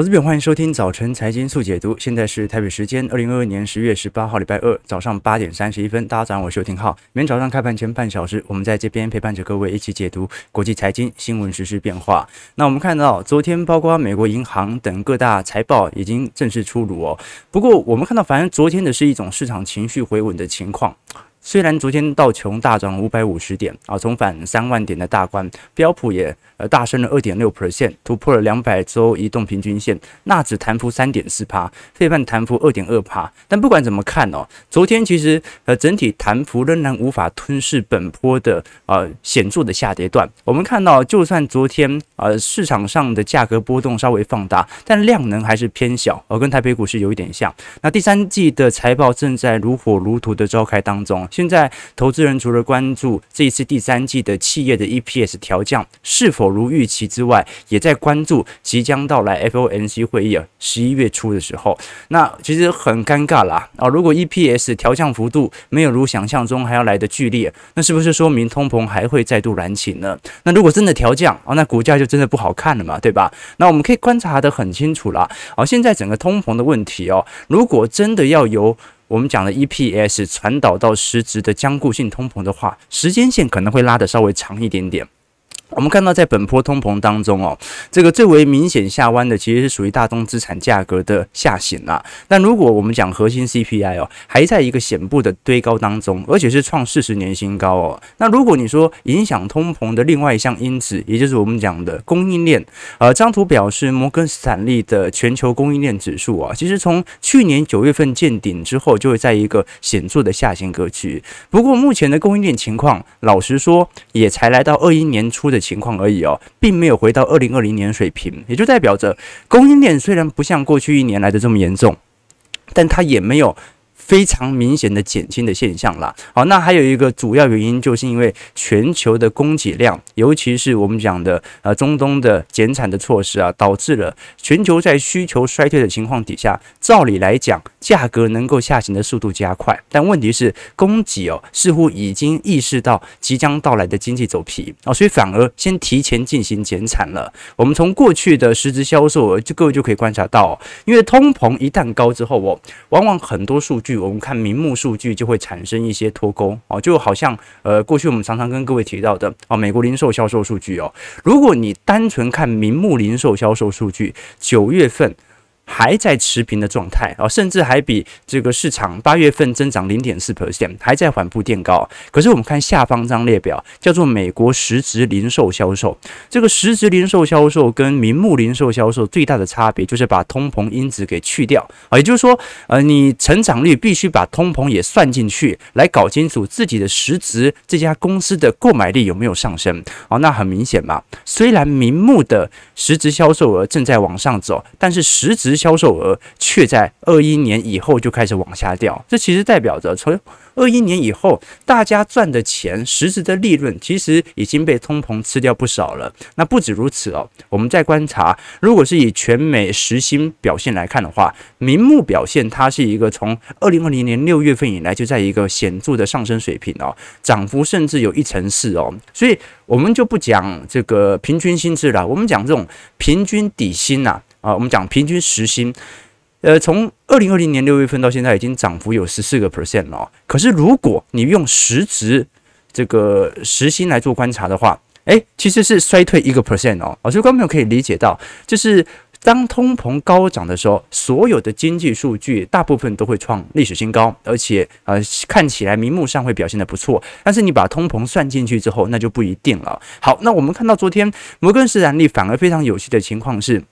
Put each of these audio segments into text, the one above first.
投资朋友，欢迎收听早晨财经速解读。现在是台北时间二零二二年十月十八号礼拜二早上八点三十一分。大家早上好，我是邱廷浩。每天早上开盘前半小时，我们在这边陪伴着各位一起解读国际财经新闻实、时变化。那我们看到，昨天包括美国银行等各大财报已经正式出炉哦。不过，我们看到，反正昨天的是一种市场情绪回稳的情况。虽然昨天道琼大涨五百五十点啊，重返三万点的大关，标普也呃大升了二点六 percent，突破了两百周移动平均线，纳指弹幅三点四趴，费半弹幅二点二趴。但不管怎么看哦，昨天其实呃整体弹幅仍然无法吞噬本波的呃显著的下跌段。我们看到，就算昨天呃市场上的价格波动稍微放大，但量能还是偏小，而跟台北股市有一点像。那第三季的财报正在如火如荼的召开当中。现在投资人除了关注这一次第三季的企业的 EPS 调降是否如预期之外，也在关注即将到来 FOMC 会议啊，十一月初的时候，那其实很尴尬啦啊！如果 EPS 调降幅度没有如想象中还要来得剧烈，那是不是说明通膨还会再度燃起呢？那如果真的调降啊，那股价就真的不好看了嘛，对吧？那我们可以观察得很清楚啦。好，现在整个通膨的问题哦，如果真的要由我们讲的 EPS 传导到实质的僵固性通膨的话，时间线可能会拉得稍微长一点点。我们看到，在本波通膨当中哦，这个最为明显下弯的，其实是属于大宗资产价格的下行啦。但如果我们讲核心 CPI 哦，还在一个显著的堆高当中，而且是创四十年新高哦。那如果你说影响通膨的另外一项因子，也就是我们讲的供应链，呃，张图表示摩根斯坦利的全球供应链指数啊，其实从去年九月份见顶之后，就会在一个显著的下行格局。不过目前的供应链情况，老实说，也才来到二一年初的。情况而已哦，并没有回到二零二零年水平，也就代表着供应链虽然不像过去一年来的这么严重，但它也没有。非常明显的减轻的现象啦。好，那还有一个主要原因，就是因为全球的供给量，尤其是我们讲的呃中东的减产的措施啊，导致了全球在需求衰退的情况底下，照理来讲，价格能够下行的速度加快。但问题是，供给哦似乎已经意识到即将到来的经济走皮哦，所以反而先提前进行减产了。我们从过去的实质销售额，就各位就可以观察到，因为通膨一旦高之后哦，往往很多数据。我们看名目数据就会产生一些脱钩哦，就好像呃，过去我们常常跟各位提到的哦，美国零售销售数据哦，如果你单纯看名目零售销售数据，九月份。还在持平的状态啊，甚至还比这个市场八月份增长零点四 percent，还在缓步垫高。可是我们看下方张列表，叫做美国实质零售销售。这个实质零售销售跟名目零售销售最大的差别，就是把通膨因子给去掉啊，也就是说，呃，你成长率必须把通膨也算进去，来搞清楚自己的实质这家公司的购买力有没有上升啊。那很明显嘛，虽然名目的实质销售额正在往上走，但是实质销售额却在二一年以后就开始往下掉，这其实代表着从二一年以后，大家赚的钱、实质的利润，其实已经被通膨吃掉不少了。那不止如此哦，我们再观察，如果是以全美时薪表现来看的话，名目表现它是一个从二零二零年六月份以来就在一个显著的上升水平哦，涨幅甚至有一成四哦。所以我们就不讲这个平均薪资了，我们讲这种平均底薪呐。啊我们讲平均时薪，呃，从二零二零年六月份到现在已经涨幅有十四个 percent 了。可是如果你用实值这个时薪来做观察的话，诶，其实是衰退一个 percent 哦。所以观众朋友可以理解到，就是当通膨高涨的时候，所有的经济数据大部分都会创历史新高，而且呃看起来名目上会表现得不错。但是你把通膨算进去之后，那就不一定了。好，那我们看到昨天摩根士丹利反而非常有趣的情况是。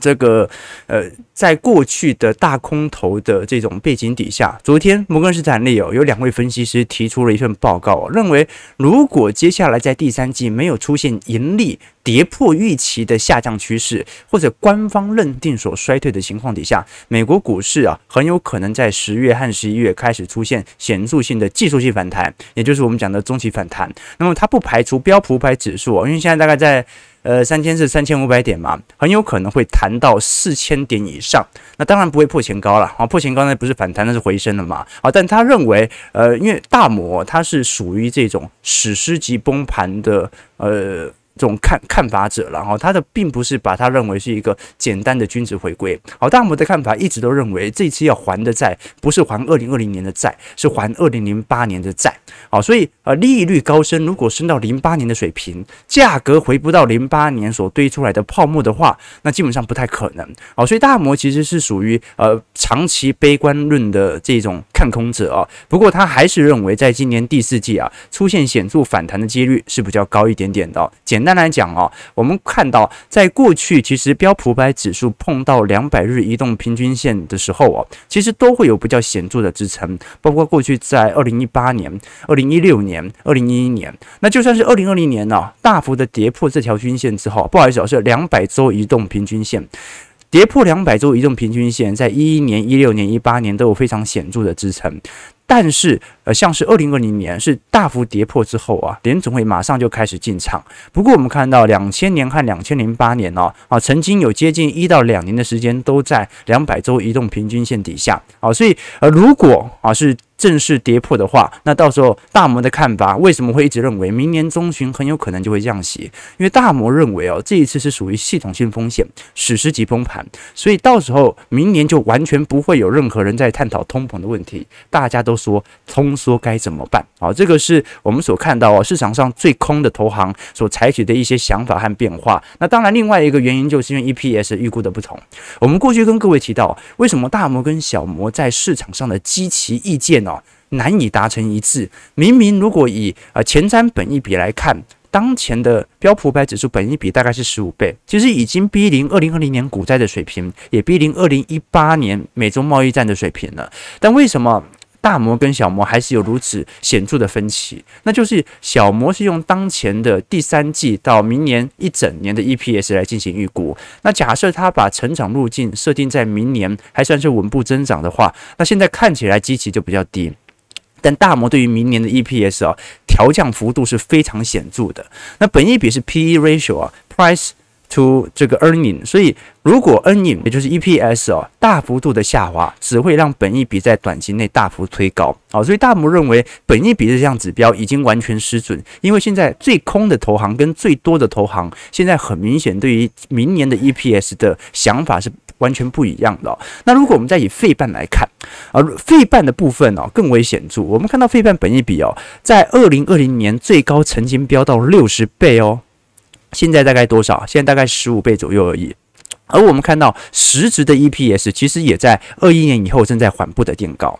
这个呃，在过去的大空头的这种背景底下，昨天摩根士丹利有，有两位分析师提出了一份报告，认为如果接下来在第三季没有出现盈利跌破预期的下降趋势，或者官方认定所衰退的情况底下，美国股市啊很有可能在十月和十一月开始出现显著性的技术性反弹，也就是我们讲的中期反弹。那么它不排除标普五百指数，因为现在大概在。呃，三千是三千五百点嘛，很有可能会弹到四千点以上。那当然不会破前高了啊，破前高那不是反弹，那是回升了嘛。啊，但他认为，呃，因为大摩它是属于这种史诗级崩盘的，呃。这种看看法者了哈，他的并不是把他认为是一个简单的均值回归。好，大摩的看法一直都认为，这次要还的债不是还二零二零年的债，是还二零零八年的债。好，所以呃，利率高升，如果升到零八年的水平，价格回不到零八年所堆出来的泡沫的话，那基本上不太可能。好，所以大摩其实是属于呃长期悲观论的这种看空者啊。不过他还是认为，在今年第四季啊，出现显著反弹的几率是比较高一点点的。简简单来讲啊，我们看到在过去，其实标普百指数碰到两百日移动平均线的时候哦，其实都会有比较显著的支撑，包括过去在二零一八年、二零一六年、二零一一年，那就算是二零二零年呢，大幅的跌破这条均线之后，不好意思，是两百周移动平均线跌破两百周移动平均线，在一一年、一六年、一八年都有非常显著的支撑。但是，呃，像是二零二零年是大幅跌破之后啊，联总会马上就开始进场。不过，我们看到两千年和两千零八年哦，啊，曾经有接近一到两年的时间都在两百周移动平均线底下啊，所以，呃，如果啊是。正式跌破的话，那到时候大摩的看法为什么会一直认为明年中旬很有可能就会降息？因为大摩认为哦，这一次是属于系统性风险，史诗级崩盘，所以到时候明年就完全不会有任何人在探讨通膨的问题，大家都说通缩该怎么办？好，这个是我们所看到哦，市场上最空的投行所采取的一些想法和变化。那当然，另外一个原因就是因为 EPS 预估的不同。我们过去跟各位提到，为什么大摩跟小摩在市场上的积极意见呢？难以达成一致。明明如果以呃前瞻本益比来看，当前的标普五百指数本益比大概是十五倍，其实已经逼临二零二零年股灾的水平，也逼临二零一八年美中贸易战的水平了。但为什么大摩跟小摩还是有如此显著的分歧？那就是小摩是用当前的第三季到明年一整年的 EPS 来进行预估。那假设他把成长路径设定在明年还算是稳步增长的话，那现在看起来基期就比较低。但大摩对于明年的 EPS 啊，调降幅度是非常显著的。那本益比是 PE ratio 啊，price to 这个 earning，所以如果 earning 也就是 EPS 哦，大幅度的下滑，只会让本益比在短期内大幅推高。好，所以大摩认为本益比这项指标已经完全失准，因为现在最空的投行跟最多的投行，现在很明显对于明年的 EPS 的想法是完全不一样的。那如果我们再以费半来看，而费半的部分哦更为显著，我们看到费半本益比哦，在二零二零年最高曾经飙到六十倍哦。现在大概多少？现在大概十五倍左右而已。而我们看到实质的 EPS 其实也在二一年以后正在缓步的垫高。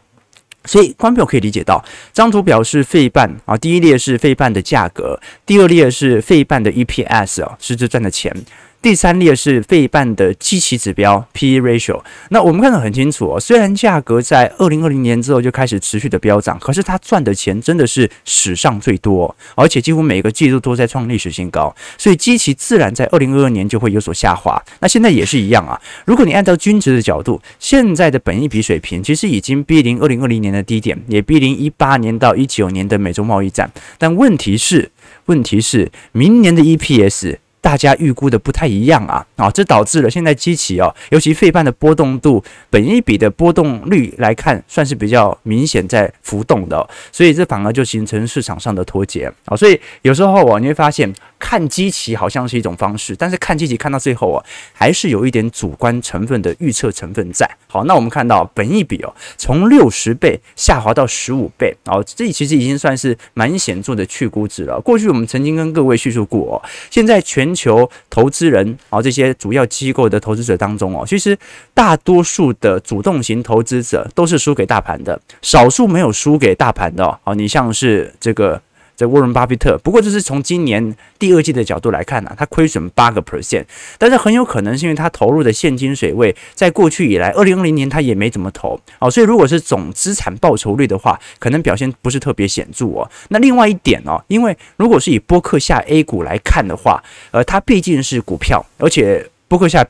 所以，观众可以理解到，这张图表示费半啊，第一列是费半的价格，第二列是费半的 EPS 啊，实质赚的钱。第三列是费半的基期指标 P/E ratio，那我们看得很清楚哦，虽然价格在二零二零年之后就开始持续的飙涨，可是它赚的钱真的是史上最多，而且几乎每个季度都在创历史新高，所以基期自然在二零二二年就会有所下滑。那现在也是一样啊，如果你按照均值的角度，现在的本益比水平其实已经逼临二零二零年的低点，也逼临一八年到一九年的美洲贸易战。但问题是，问题是明年的 EPS。大家预估的不太一样啊，啊，这导致了现在基期哦，尤其费半的波动度、本一笔的波动率来看，算是比较明显在浮动的，所以这反而就形成市场上的脱节啊，所以有时候哦，你会发现。看基期好像是一种方式，但是看基期看到最后啊，还是有一点主观成分的预测成分在。好，那我们看到本益比哦，从六十倍下滑到十五倍，哦，这其实已经算是蛮显著的去估值了。过去我们曾经跟各位叙述过哦，现在全球投资人啊，这些主要机构的投资者当中哦，其实大多数的主动型投资者都是输给大盘的，少数没有输给大盘的哦。你像是这个。这沃伦巴菲特，不过这是从今年第二季的角度来看呢、啊，他亏损八个 percent，但是很有可能是因为他投入的现金水位，在过去以来，二零二零年他也没怎么投哦，所以如果是总资产报酬率的话，可能表现不是特别显著哦。那另外一点哦，因为如果是以波克夏 A 股来看的话，呃，它毕竟是股票，而且波克夏。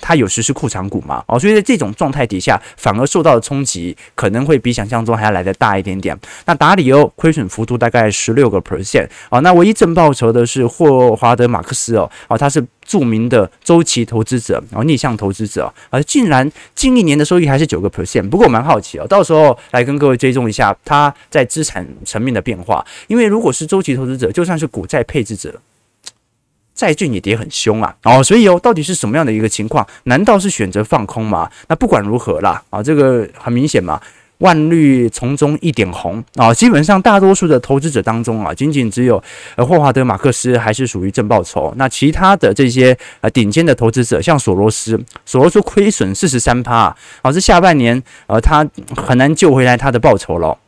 它有实施库藏股嘛？哦，所以在这种状态底下，反而受到的冲击可能会比想象中还要来得大一点点。那达里欧亏损幅度大概十六个 percent 哦。那唯一正报酬的是霍华德马克思哦，哦，他是著名的周期投资者，然后逆向投资者，而竟然近一年的收益还是九个 percent。不过我蛮好奇哦，到时候来跟各位追踪一下他在资产层面的变化。因为如果是周期投资者，就算是股债配置者。债券也跌很凶啊，哦，所以哦，到底是什么样的一个情况？难道是选择放空吗？那不管如何啦，啊，这个很明显嘛，万绿丛中一点红啊，基本上大多数的投资者当中啊，仅仅只有霍华德马克斯还是属于正报酬，那其他的这些呃顶尖的投资者，像索罗斯，索罗斯亏损四十三趴，啊，这下半年呃他很难救回来他的报酬了。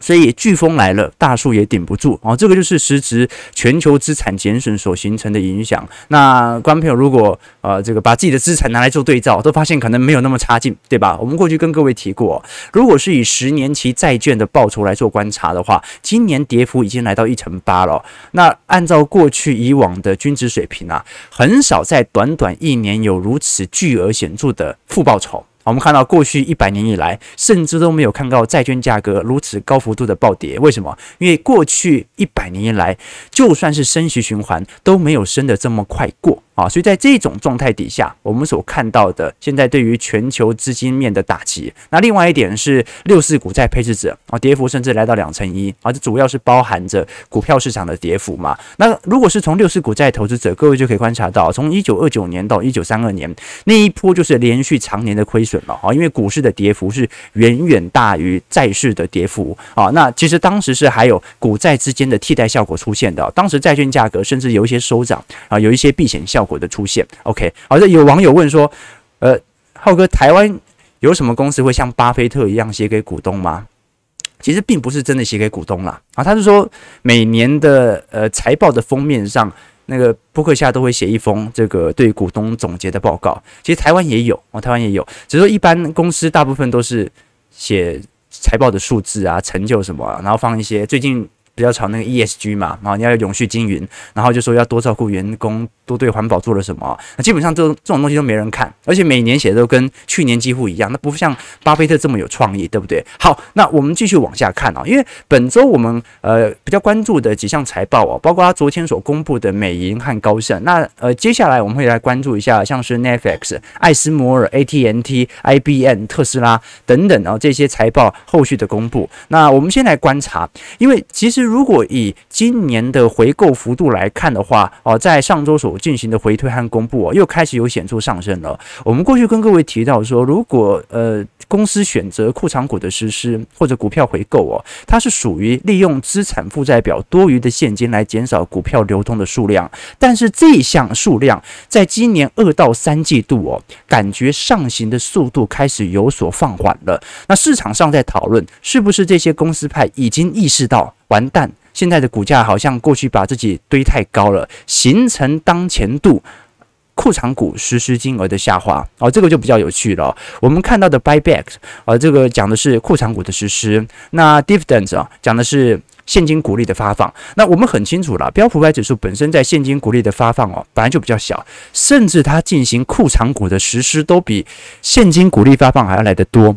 所以飓风来了，大树也顶不住哦。这个就是实质全球资产减损所形成的影响。那观众朋友如果呃这个把自己的资产拿来做对照，都发现可能没有那么差劲，对吧？我们过去跟各位提过，如果是以十年期债券的报酬来做观察的话，今年跌幅已经来到一成八了。那按照过去以往的均值水平啊，很少在短短一年有如此巨额显著的负报酬。我们看到过去一百年以来，甚至都没有看到债券价格如此高幅度的暴跌。为什么？因为过去一百年以来，就算是升息循环，都没有升得这么快过。啊，所以在这种状态底下，我们所看到的现在对于全球资金面的打击。那另外一点是六四股债配置者啊，跌幅甚至来到两成一啊，这主要是包含着股票市场的跌幅嘛。那如果是从六四股债投资者，各位就可以观察到，从一九二九年到一九三二年那一波就是连续长年的亏损了啊，因为股市的跌幅是远远大于债市的跌幅啊。那其实当时是还有股债之间的替代效果出现的，当时债券价格甚至有一些收涨啊，有一些避险效果。果的出现，OK，好，这有网友问说，呃，浩哥，台湾有什么公司会像巴菲特一样写给股东吗？其实并不是真的写给股东啦，啊，他是说每年的呃财报的封面上，那个扑克下都会写一封这个对股东总结的报告。其实台湾也有，哦，台湾也有，只是说一般公司大部分都是写财报的数字啊、成就什么，然后放一些最近。比较炒那个 ESG 嘛，啊，你要永续经营，然后就说要多照顾员工，多对环保做了什么，那基本上这这种东西都没人看，而且每年写的都跟去年几乎一样，那不像巴菲特这么有创意，对不对？好，那我们继续往下看啊，因为本周我们呃比较关注的几项财报啊，包括他昨天所公布的美银和高盛，那呃接下来我们会来关注一下像是 Netflix、艾斯摩尔、AT&T、IBM、特斯拉等等啊这些财报后续的公布。那我们先来观察，因为其实。如果以今年的回购幅度来看的话，哦，在上周所进行的回推和公布哦，又开始有显著上升了。我们过去跟各位提到说，如果呃公司选择库藏股的实施或者股票回购哦，它是属于利用资产负债表多余的现金来减少股票流通的数量。但是这项数量在今年二到三季度哦，感觉上行的速度开始有所放缓了。那市场上在讨论，是不是这些公司派已经意识到？完蛋！现在的股价好像过去把自己堆太高了，形成当前度库藏股实施金额的下滑。哦，这个就比较有趣了。我们看到的 buyback，呃，这个讲的是库藏股的实施。那 dividends 啊，讲的是现金股利的发放。那我们很清楚了，标普五百指数本身在现金股利的发放哦，本来就比较小，甚至它进行库藏股的实施都比现金股利发放还要来得多。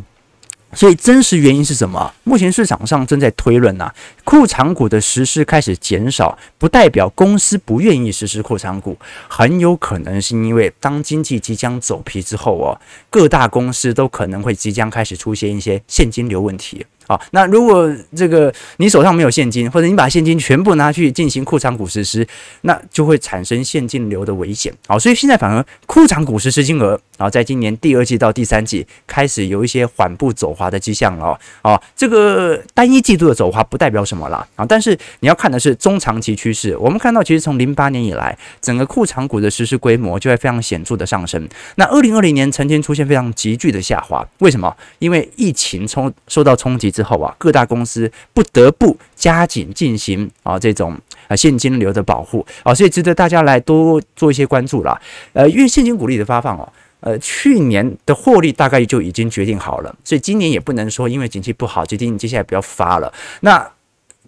所以真实原因是什么？目前市场上正在推论呐，库藏股的实施开始减少，不代表公司不愿意实施库藏股，很有可能是因为当经济即将走皮之后哦，各大公司都可能会即将开始出现一些现金流问题。好，那如果这个你手上没有现金，或者你把现金全部拿去进行库藏股实施，那就会产生现金流的危险。好，所以现在反而库藏股实施金额然后，在今年第二季到第三季开始有一些缓步走滑的迹象了。啊，这个单一季度的走滑不代表什么啦。啊，但是你要看的是中长期趋势。我们看到，其实从零八年以来，整个库藏股的实施规模就会非常显著的上升。那二零二零年曾经出现非常急剧的下滑，为什么？因为疫情冲受到冲击。之后啊，各大公司不得不加紧进行啊这种啊现金流的保护啊，所以值得大家来多做一些关注啦。呃，因为现金股利的发放哦，呃，去年的获利大概就已经决定好了，所以今年也不能说因为景气不好决定接下来不要发了。那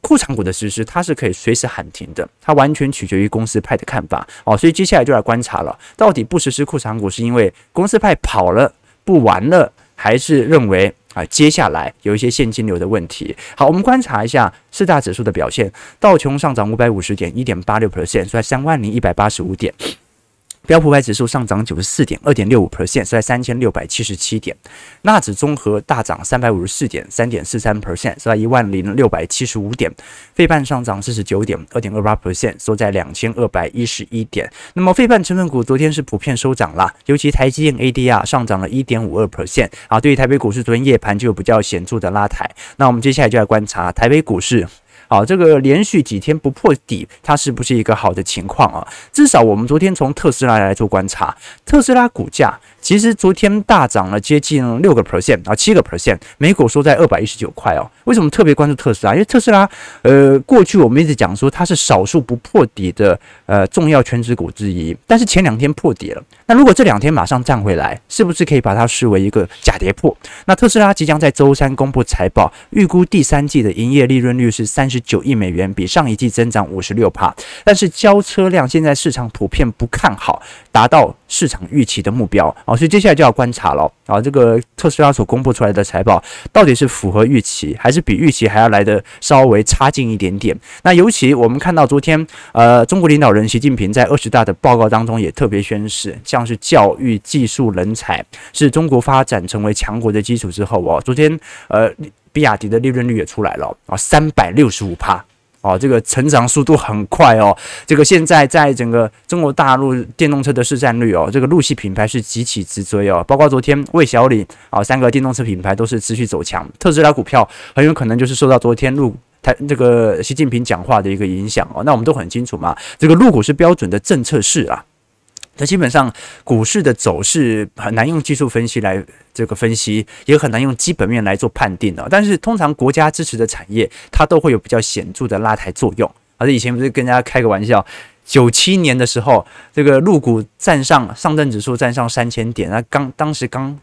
库藏股的实施，它是可以随时喊停的，它完全取决于公司派的看法哦。所以接下来就来观察了，到底不实施库藏股是因为公司派跑了不玩了，还是认为？啊，接下来有一些现金流的问题。好，我们观察一下四大指数的表现。道琼上涨五百五十点，一点八六 percent，收在三万零一百八十五点。标普百指数上涨九十四点，二点六五 percent，是在三千六百七十七点。纳指综合大涨三百五十四点，三点四三 percent，是在一万零六百七十五点。费半上涨四十九点，二点二八 percent，收在两千二百一十一点。那么费半成分股昨天是普遍收涨啦，尤其台积电 ADR 上涨了一点五二 percent 啊。对于台北股市昨天夜盘就有比较显著的拉抬。那我们接下来就来观察台北股市。啊，这个连续几天不破底，它是不是一个好的情况啊？至少我们昨天从特斯拉来做观察，特斯拉股价。其实昨天大涨了接近六个 percent 啊，七个 percent，美股收在二百一十九块哦。为什么特别关注特斯拉？因为特斯拉，呃，过去我们一直讲说它是少数不破底的呃重要权值股之一，但是前两天破底了。那如果这两天马上站回来，是不是可以把它视为一个假跌破？那特斯拉即将在周三公布财报，预估第三季的营业利润率是三十九亿美元，比上一季增长五十六趴。但是交车量现在市场普遍不看好，达到市场预期的目标啊。所以接下来就要观察了啊，这个特斯拉所公布出来的财报到底是符合预期，还是比预期还要来的稍微差劲一点点？那尤其我们看到昨天，呃，中国领导人习近平在二十大的报告当中也特别宣示，像是教育、技术、人才是中国发展成为强国的基础之后哦，昨天呃，比亚迪的利润率也出来了啊，三百六十五趴。哦，这个成长速度很快哦。这个现在在整个中国大陆电动车的市占率哦，这个陆系品牌是集起直追哦。包括昨天魏小李啊，三个电动车品牌都是持续走强。特斯拉股票很有可能就是受到昨天陆台这个习近平讲话的一个影响哦。那我们都很清楚嘛，这个陆股是标准的政策式啊。那基本上股市的走势很难用技术分析来这个分析，也很难用基本面来做判定的。但是通常国家支持的产业，它都会有比较显著的拉抬作用。而且以前不是跟大家开个玩笑，九七年的时候，这个陆股站上上证指数站上三千点，那刚当时刚。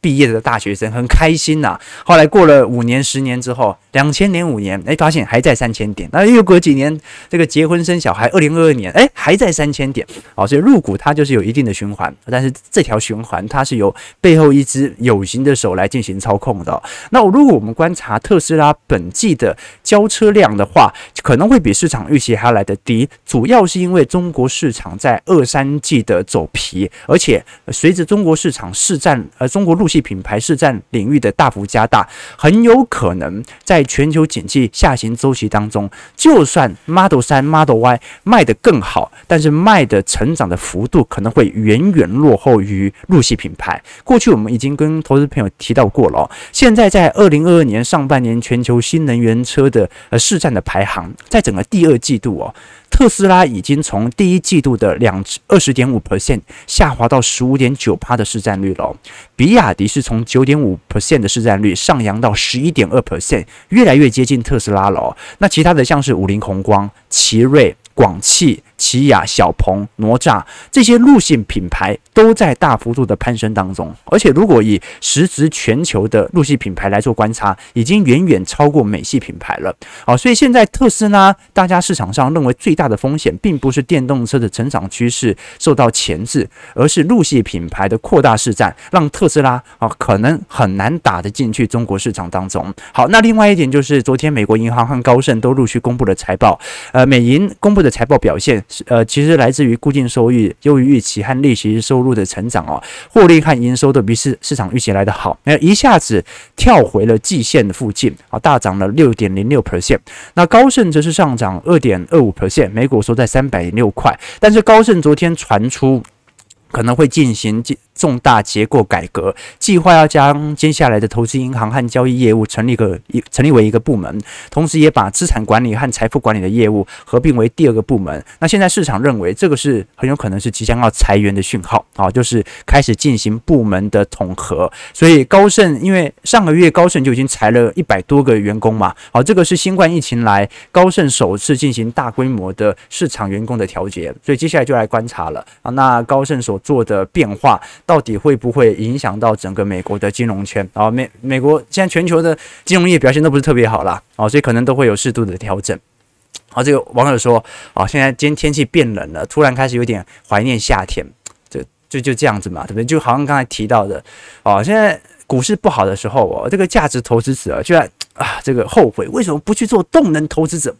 毕业的大学生很开心呐、后来过了五年、十年之后，两千年五年，哎，发现还在三千点。那又过几年，这个结婚生小孩，二零二二年，哎，还在三千点。好，所以入股它就是有一定的循环，但是这条循环它是由背后一只有形的手来进行操控的。那如果我们观察特斯拉本季的交车量的话，可能会比市场预期还要来得低，主要是因为中国市场在二三季的走皮，而且随着中国市场市占，呃，中国陆系品牌市占领域的大幅加大，很有可能在全球景气下行周期当中，就算 Model 3、Model Y 卖得更好，但是卖的成长的幅度可能会远远落后于陆系品牌。过去我们已经跟投资朋友提到过了，现在在二零二二年上半年全球新能源车的呃市占的排行，在整个第二季度哦。特斯拉已经从第一季度的两二十点五 percent 下滑到十五点九趴的市占率了，比亚迪是从九点五 percent 的市占率上扬到十一点二 percent，越来越接近特斯拉了。那其他的像是五菱宏光、奇瑞。广汽、起亚、小鹏、哪吒这些陆系品牌都在大幅度的攀升当中，而且如果以实值全球的陆系品牌来做观察，已经远远超过美系品牌了。好，所以现在特斯拉，大家市场上认为最大的风险，并不是电动车的成长趋势受到钳制，而是陆系品牌的扩大市占，让特斯拉啊可能很难打得进去中国市场当中。好，那另外一点就是昨天美国银行和高盛都陆续公布了财报，呃，美银公布的。财报表现呃，其实来自于固定收益优于预期和利息收入的成长哦，获利和营收都比市市场预期来得好，那一下子跳回了季线的附近啊，大涨了六点零六 percent。那高盛则是上涨二点二五 percent，每股收在三百零六块。但是高盛昨天传出可能会进行进重大结构改革计划，要将接下来的投资银行和交易业务成立个一成立为一个部门，同时也把资产管理和财富管理的业务合并为第二个部门。那现在市场认为这个是很有可能是即将要裁员的讯号啊，就是开始进行部门的统合。所以高盛因为上个月高盛就已经裁了一百多个员工嘛，好，这个是新冠疫情来高盛首次进行大规模的市场员工的调节，所以接下来就来观察了啊，那高盛所做的变化。到底会不会影响到整个美国的金融圈？啊，美美国现在全球的金融业表现都不是特别好啦，啊，所以可能都会有适度的调整。好，这个网友说，啊，现在今天天气变冷了，突然开始有点怀念夏天，就就就这样子嘛，对不对？就好像刚才提到的，啊，现在股市不好的时候，哦，这个价值投资者居然啊，这个后悔为什么不去做动能投资者，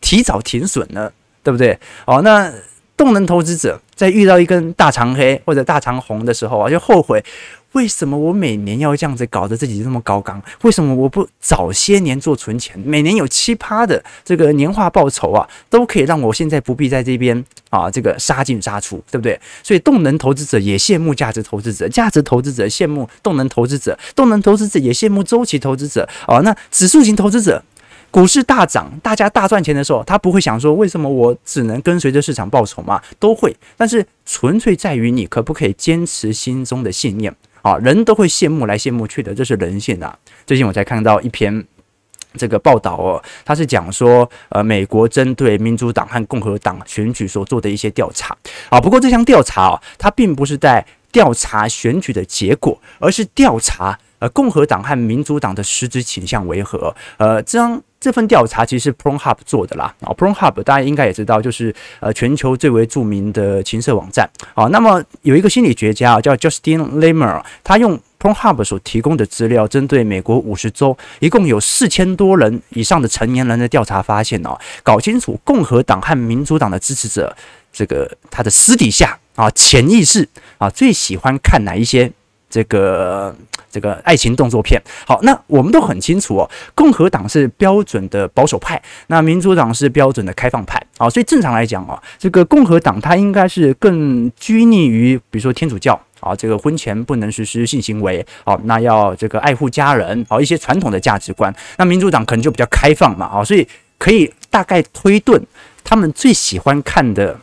提早停损呢？对不对？哦，那。动能投资者在遇到一根大长黑或者大长红的时候啊，就后悔。为什么我每年要这样子搞得自己这么高纲？为什么我不早些年做存钱？每年有七葩的这个年化报酬啊，都可以让我现在不必在这边啊，这个杀进杀出，对不对？所以动能投资者也羡慕价值投资者，价值投资者羡慕动能投资者，动能投资者也羡慕周期投资者。哦，那指数型投资者，股市大涨，大家大赚钱的时候，他不会想说为什么我只能跟随着市场报酬嘛？都会，但是纯粹在于你可不可以坚持心中的信念。啊，人都会羡慕来羡慕去的，这是人性啊。最近我才看到一篇这个报道哦，他是讲说，呃，美国针对民主党和共和党选举所做的一些调查啊。不过这项调查哦，它并不是在调查选举的结果，而是调查呃共和党和民主党的实质倾向为何。呃，这样。这份调查其实是 Pornhub 做的啦，啊，Pornhub 大家应该也知道，就是呃全球最为著名的情色网站啊。那么有一个心理学家叫 Justin lemer 他用 Pornhub 所提供的资料，针对美国五十州，一共有四千多人以上的成年人的调查发现哦，搞清楚共和党和民主党的支持者，这个他的私底下啊潜意识啊最喜欢看哪一些这个。这个爱情动作片，好，那我们都很清楚哦。共和党是标准的保守派，那民主党是标准的开放派，好，所以正常来讲哦，这个共和党它应该是更拘泥于，比如说天主教啊，这个婚前不能实施性行为，好，那要这个爱护家人，好，一些传统的价值观。那民主党可能就比较开放嘛，好，所以可以大概推断他们最喜欢看的。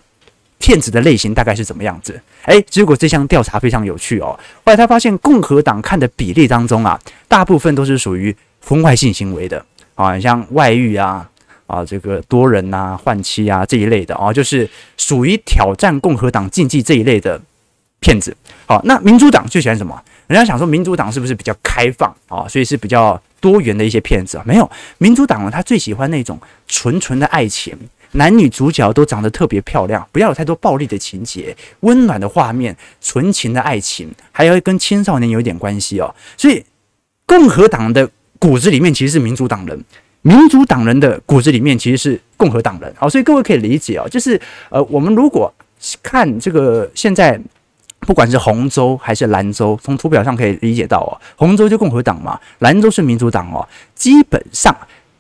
骗子的类型大概是怎么样子？诶，结果这项调查非常有趣哦。后来他发现，共和党看的比例当中啊，大部分都是属于婚外性行为的啊，像外遇啊、啊这个多人呐、换妻啊这一类的啊，就是属于挑战共和党禁忌这一类的骗子。好，那民主党最喜欢什么？人家想说民主党是不是比较开放啊？所以是比较多元的一些骗子啊？没有，民主党呢，他最喜欢那种纯纯的爱情。男女主角都长得特别漂亮，不要有太多暴力的情节，温暖的画面，纯情的爱情，还要跟青少年有一点关系哦。所以，共和党的骨子里面其实是民主党人，民主党人的骨子里面其实是共和党人。好，所以各位可以理解哦，就是呃，我们如果看这个现在，不管是红州还是蓝州，从图表上可以理解到哦，红州就共和党嘛，蓝州是民主党哦，基本上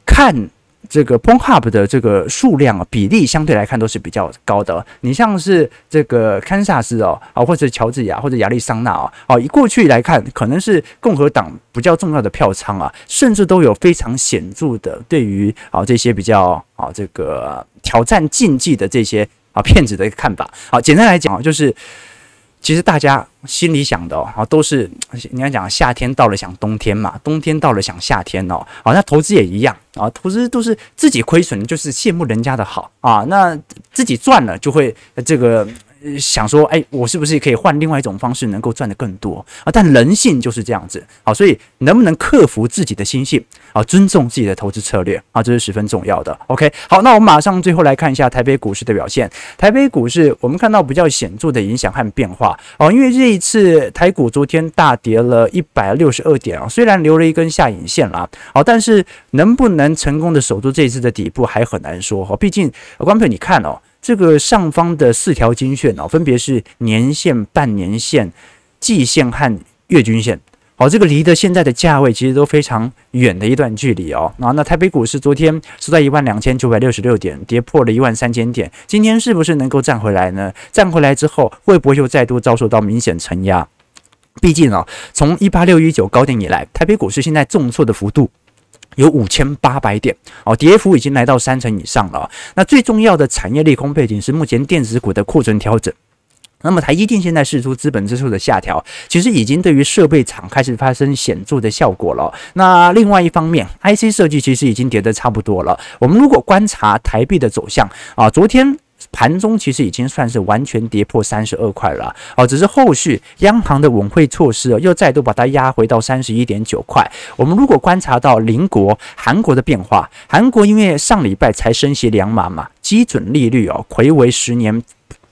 看。这个 p o n h u b 的这个数量啊，比例相对来看都是比较高的。你像是这个堪萨斯哦，啊，或者乔治亚或者亚利桑那哦，哦，以过去来看，可能是共和党比较重要的票仓啊，甚至都有非常显著的对于啊这些比较啊这个挑战禁忌的这些啊骗子的看法。好，简单来讲，就是。其实大家心里想的哦，都是 你要讲夏天到了想冬天嘛，冬天到了想夏天哦，好，那投资也一样啊，投资都是自己亏损就是羡慕人家的好啊，那自己赚了就会这个。想说，哎，我是不是可以换另外一种方式，能够赚得更多啊？但人性就是这样子，好，所以能不能克服自己的心性啊，尊重自己的投资策略啊，这是十分重要的。OK，好，那我们马上最后来看一下台北股市的表现。台北股市我们看到比较显著的影响和变化哦，因为这一次台股昨天大跌了一百六十二点啊，虽然留了一根下影线啦，好，但是能不能成功的守住这一次的底部还很难说哈，毕竟观众朋友你看哦。这个上方的四条金线哦，分别是年线、半年线、季线和月均线。好，这个离的现在的价位其实都非常远的一段距离哦。啊，那台北股市昨天收在一万两千九百六十六点，跌破了一万三千点。今天是不是能够站回来呢？站回来之后，会不会又再度遭受到明显承压？毕竟啊，从一八六一九高点以来，台北股市现在重挫的幅度。有五千八百点哦，跌幅已经来到三成以上了。那最重要的产业利空背景是目前电子股的库存调整。那么台积电现在试出资本支出的下调，其实已经对于设备厂开始发生显著的效果了。那另外一方面，IC 设计其实已经跌得差不多了。我们如果观察台币的走向啊，昨天。盘中其实已经算是完全跌破三十二块了哦，只是后续央行的稳汇措施哦，又再度把它压回到三十一点九块。我们如果观察到邻国韩国的变化，韩国因为上礼拜才升息两码嘛，基准利率哦，回为十年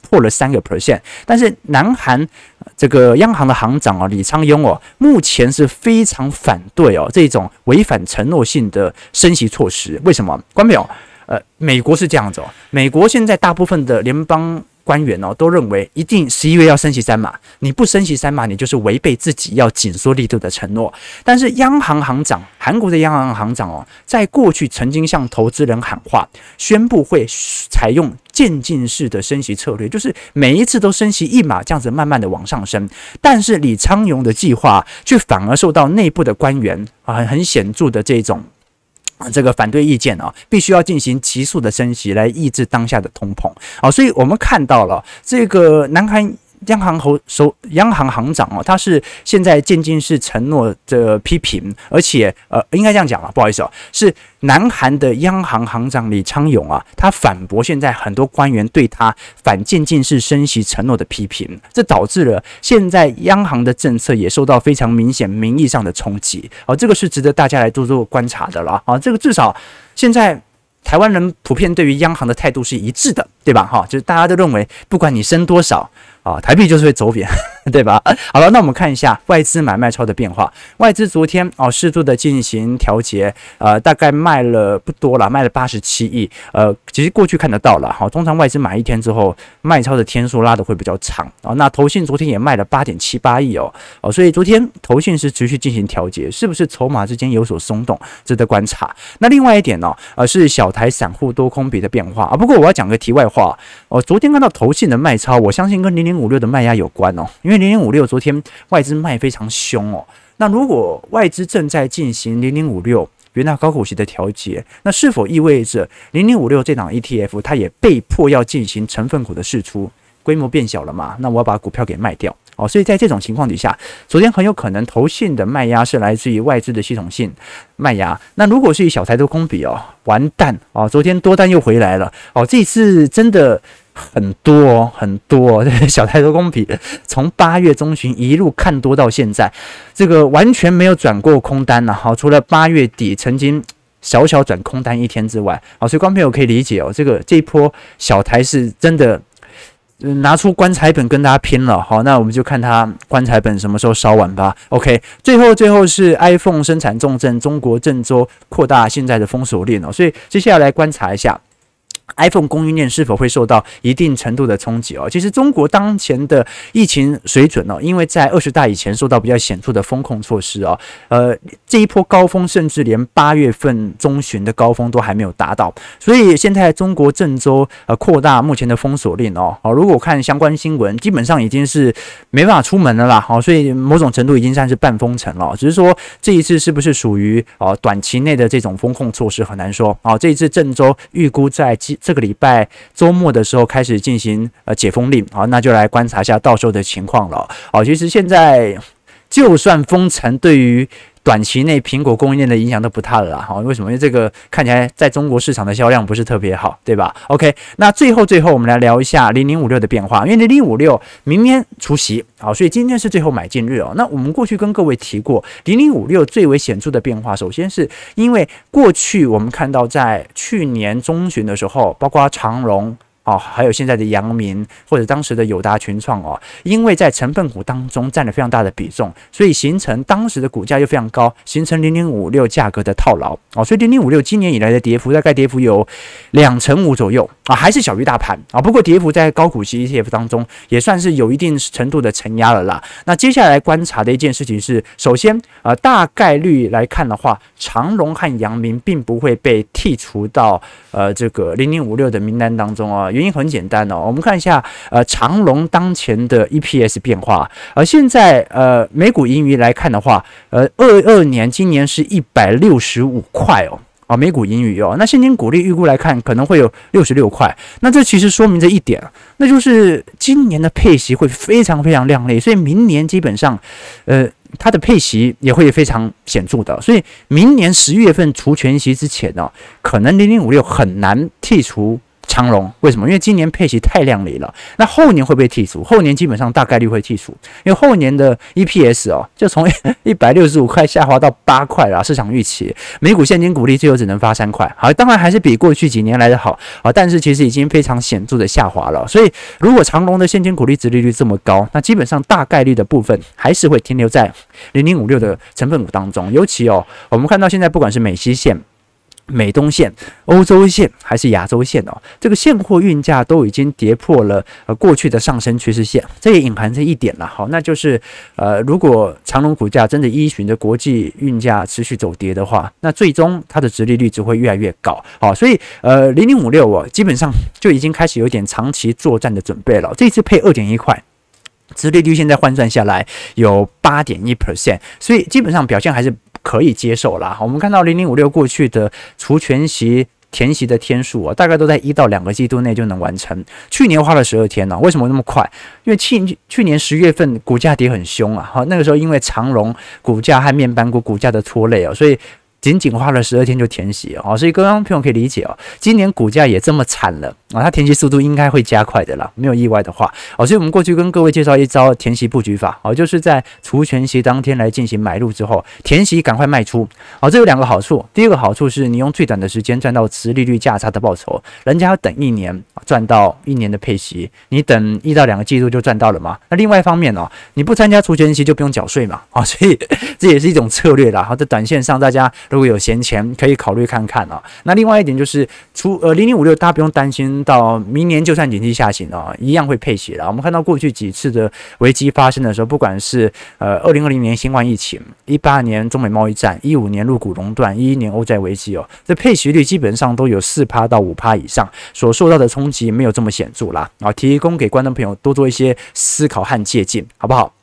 破了三个 percent，但是南韩这个央行的行长哦，李昌镕哦，目前是非常反对哦这种违反承诺性的升息措施。为什么？观众朋友。呃，美国是这样子哦。美国现在大部分的联邦官员哦都认为一定十一月要升息三码，你不升息三码，你就是违背自己要紧缩力度的承诺。但是央行行长，韩国的央行行长哦，在过去曾经向投资人喊话，宣布会采用渐进式的升息策略，就是每一次都升息一码，这样子慢慢的往上升。但是李昌鏞的计划却反而受到内部的官员啊很显著的这种。这个反对意见啊，必须要进行急速的升息来抑制当下的通膨啊，所以我们看到了这个南韩。央行行首央行行长哦，他是现在渐进式承诺的批评，而且呃，应该这样讲了，不好意思哦，是南韩的央行行长李昌鏞啊，他反驳现在很多官员对他反渐进式升息承诺的批评，这导致了现在央行的政策也受到非常明显名义上的冲击。哦，这个是值得大家来多多观察的了啊，这个至少现在台湾人普遍对于央行的态度是一致的，对吧？哈，就是大家都认为，不管你升多少。啊，台币就是会走贬，对吧？好了，那我们看一下外资买卖超的变化。外资昨天哦，适度的进行调节，呃，大概卖了不多了，卖了八十七亿。呃，其实过去看得到了，好，通常外资买一天之后，卖超的天数拉的会比较长啊。那投信昨天也卖了八点七八亿哦，哦，所以昨天投信是持续进行调节，是不是筹码之间有所松动，值得观察。那另外一点呢，呃，是小台散户多空比的变化啊。不过我要讲个题外话，哦，昨天看到投信的卖超，我相信跟零零五六的卖压有关哦，因为零零五六昨天外资卖非常凶哦。那如果外资正在进行零零五六元大高股息的调节，那是否意味着零零五六这档 ETF 它也被迫要进行成分股的释出，规模变小了嘛？那我要把股票给卖掉哦。所以在这种情况底下，昨天很有可能投信的卖压是来自于外资的系统性卖压。那如果是以小台多空比哦，完蛋哦，昨天多单又回来了哦，这次真的。很多很多，小台多空比从八月中旬一路看多到现在，这个完全没有转过空单了。好，除了八月底曾经小小转空单一天之外，好，所以观众朋友可以理解哦，这个这一波小台是真的拿出棺材本跟大家拼了。好，那我们就看他棺材本什么时候烧完吧。OK，最后最后是 iPhone 生产重镇中国郑州扩大现在的封锁链哦，所以接下来观察一下。iPhone 供应链是否会受到一定程度的冲击哦？其实中国当前的疫情水准哦，因为在二十大以前受到比较显著的风控措施哦，呃，这一波高峰甚至连八月份中旬的高峰都还没有达到，所以现在中国郑州呃扩大目前的封锁令哦，好，如果看相关新闻，基本上已经是没办法出门了啦，好，所以某种程度已经算是半封城了，只是说这一次是不是属于哦短期内的这种风控措施很难说，哦，这一次郑州预估在这个礼拜周末的时候开始进行呃解封令，好，那就来观察一下到时候的情况了。好，其实现在就算封城，对于短期内苹果供应链的影响都不大了啦。好，为什么？因为这个看起来在中国市场的销量不是特别好，对吧？OK，那最后最后我们来聊一下零零五六的变化，因为零零五六明天除息，好，所以今天是最后买进日哦。那我们过去跟各位提过，零零五六最为显著的变化，首先是因为过去我们看到在去年中旬的时候，包括长荣。哦，还有现在的阳明或者当时的友达群创哦，因为在成分股当中占了非常大的比重，所以形成当时的股价又非常高，形成零零五六价格的套牢哦，所以零零五六今年以来的跌幅大概跌幅有两成五左右啊，还是小于大盘啊，不过跌幅在高股息 ETF 当中也算是有一定程度的承压了啦。那接下来观察的一件事情是，首先呃大概率来看的话，长荣和阳明并不会被剔除到呃这个零零五六的名单当中啊。原因很简单哦，我们看一下，呃，长隆当前的 EPS 变化，而现在呃，每股盈余来看的话，呃，二二年今年是一百六十五块哦，啊，每股盈余哦，那现金股利预估来看可能会有六十六块，那这其实说明着一点，那就是今年的配息会非常非常亮丽，所以明年基本上，呃，它的配息也会非常显著的，所以明年十月份除权息之前呢，可能零零五六很难剔除。长荣为什么？因为今年配息太亮丽了。那后年会不会剔除？后年基本上大概率会剔除，因为后年的 EPS 哦，就从 一百六十五块下滑到八块了。市场预期每股现金股利最后只能发三块。好，当然还是比过去几年来的好啊，但是其实已经非常显著的下滑了。所以如果长荣的现金股利值利率这么高，那基本上大概率的部分还是会停留在零零五六的成分股当中。尤其哦，我们看到现在不管是美西线。美东线、欧洲线还是亚洲线哦，这个现货运价都已经跌破了呃过去的上升趋势线，这也隐含着一点了，好，那就是呃如果长龙股价真的依循着国际运价持续走跌的话，那最终它的直利率只会越来越高，好，所以呃零零五六哦，基本上就已经开始有点长期作战的准备了，这次配二点一块，直利率现在换算下来有八点一 percent，所以基本上表现还是。可以接受啦。我们看到零零五六过去的除权息填息的天数啊，大概都在一到两个季度内就能完成。去年花了十二天呢、为什么那么快？因为去去年十月份股价跌很凶啊，哈，那个时候因为长荣股价和面板股股价的拖累啊，所以。仅仅花了十二天就填息哦，所以各位朋友可以理解哦，今年股价也这么惨了啊，它填息速度应该会加快的啦，没有意外的话哦，所以我们过去跟各位介绍一招填息布局法哦，就是在除权息当天来进行买入之后，填息赶快卖出哦，这有两个好处，第一个好处是你用最短的时间赚到持利率价差的报酬，人家要等一年赚到一年的配息，你等一到两个季度就赚到了嘛。那另外一方面哦，你不参加除权息就不用缴税嘛啊，所以这也是一种策略啦。好，在短线上大家。如果有闲钱，可以考虑看看啊。那另外一点就是，除呃零零五六，大家不用担心，到明年就算经济下行哦，一样会配息的。我们看到过去几次的危机发生的时候，不管是呃二零二零年新冠疫情，一八年中美贸易战，一五年入股垄断，一一年欧债危机哦，这配息率基本上都有四趴到五趴以上，所受到的冲击没有这么显著啦。啊，提供给观众朋友多做一些思考和借鉴，好不好？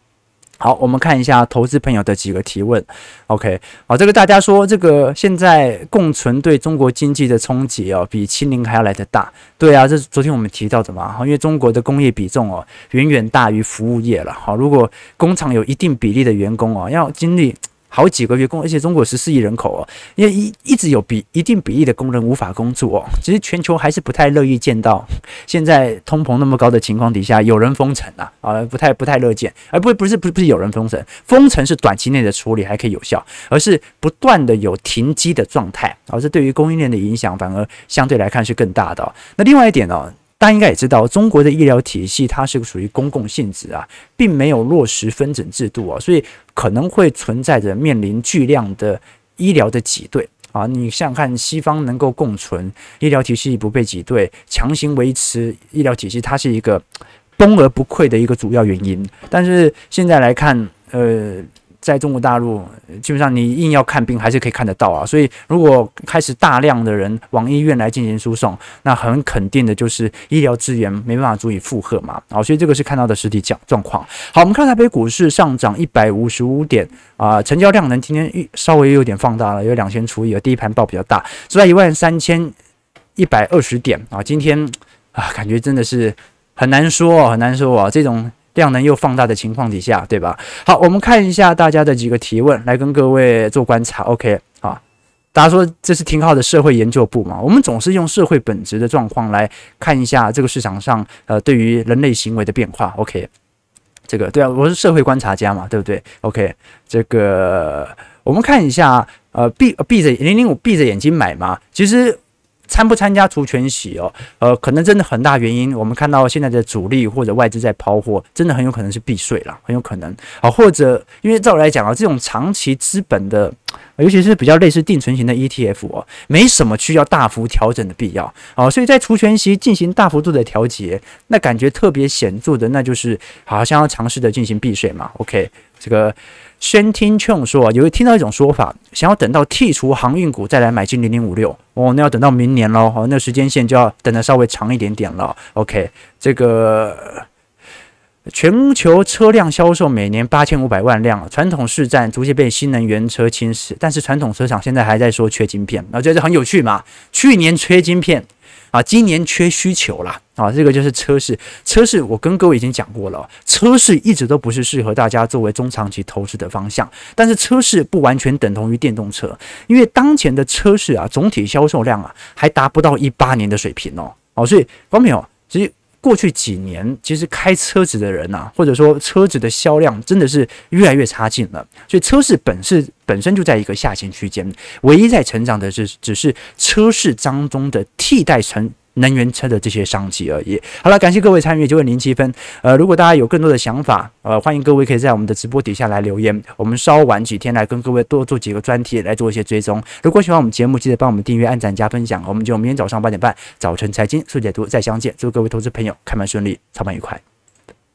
好，我们看一下投资朋友的几个提问。OK，好，这个大家说，这个现在共存对中国经济的冲击哦，比清零还要来得大。对啊，这是昨天我们提到的嘛。因为中国的工业比重哦，远远大于服务业了。好，如果工厂有一定比例的员工哦，要经历。好几个月工，而且中国十四亿人口哦，因为一一直有比一定比例的工人无法工作哦。其实全球还是不太乐意见到现在通膨那么高的情况底下有人封城啊，啊，不太不太乐见。而不不是不是不是有人封城，封城是短期内的处理还可以有效，而是不断的有停机的状态，而是对于供应链的影响反而相对来看是更大的。那另外一点呢？大家应该也知道，中国的医疗体系它是属于公共性质啊，并没有落实分诊制度啊，所以可能会存在着面临巨量的医疗的挤兑啊。你像看西方能够共存，医疗体系不被挤兑，强行维持医疗体系，它是一个崩而不溃的一个主要原因。但是现在来看，呃。在中国大陆，基本上你硬要看病还是可以看得到啊。所以如果开始大量的人往医院来进行输送，那很肯定的就是医疗资源没办法足以负荷嘛。啊，所以这个是看到的实体状状况。好，我们看台北股市上涨一百五十五点啊，成交量能今天稍微有点放大了，有两千出亿，第一盘爆比较大，是在一万三千一百二十点啊。今天啊，感觉真的是很难说，很难说啊，这种。量能又放大的情况底下，对吧？好，我们看一下大家的几个提问，来跟各位做观察。OK，好，大家说这是挺好的社会研究部嘛？我们总是用社会本质的状况来看一下这个市场上呃对于人类行为的变化。OK，这个对啊，我是社会观察家嘛，对不对？OK，这个我们看一下，呃，闭闭着零零五闭着眼睛买嘛，其实。参不参加除权息哦？呃，可能真的很大原因，我们看到现在的主力或者外资在抛货，真的很有可能是避税了，很有可能啊。或者因为照我来讲啊，这种长期资本的，尤其是比较类似定存型的 ETF 哦，没什么需要大幅调整的必要啊。所以在除权息进行大幅度的调节，那感觉特别显著的，那就是好像要尝试的进行避税嘛。OK，这个。宣听劝说啊，有听到一种说法，想要等到剔除航运股再来买进零零五六哦，那要等到明年喽，哦，那时间线就要等得稍微长一点点了。OK，这个全球车辆销售每年八千五百万辆，传统市占逐渐被新能源车侵蚀，但是传统车厂现在还在说缺晶片，我觉得很有趣嘛，去年缺晶片。啊，今年缺需求了啊，这个就是车市。车市我跟各位已经讲过了，车市一直都不是适合大家作为中长期投资的方向。但是车市不完全等同于电动车，因为当前的车市啊，总体销售量啊，还达不到一八年的水平哦。哦，所以观众朋友，其实。过去几年，其实开车子的人呐、啊，或者说车子的销量真的是越来越差劲了。所以车市本是本身就在一个下行区间，唯一在成长的是只是车市当中的替代成能源车的这些商机而已。好了，感谢各位参与，九点零七分。呃，如果大家有更多的想法，呃，欢迎各位可以在我们的直播底下来留言，我们稍晚几天来跟各位多做几个专题来做一些追踪。如果喜欢我们节目，记得帮我们订阅、按赞、加分享。我们就明天早上八点半早晨财经速解读再相见。祝各位投资朋友开门顺利，操盘愉快。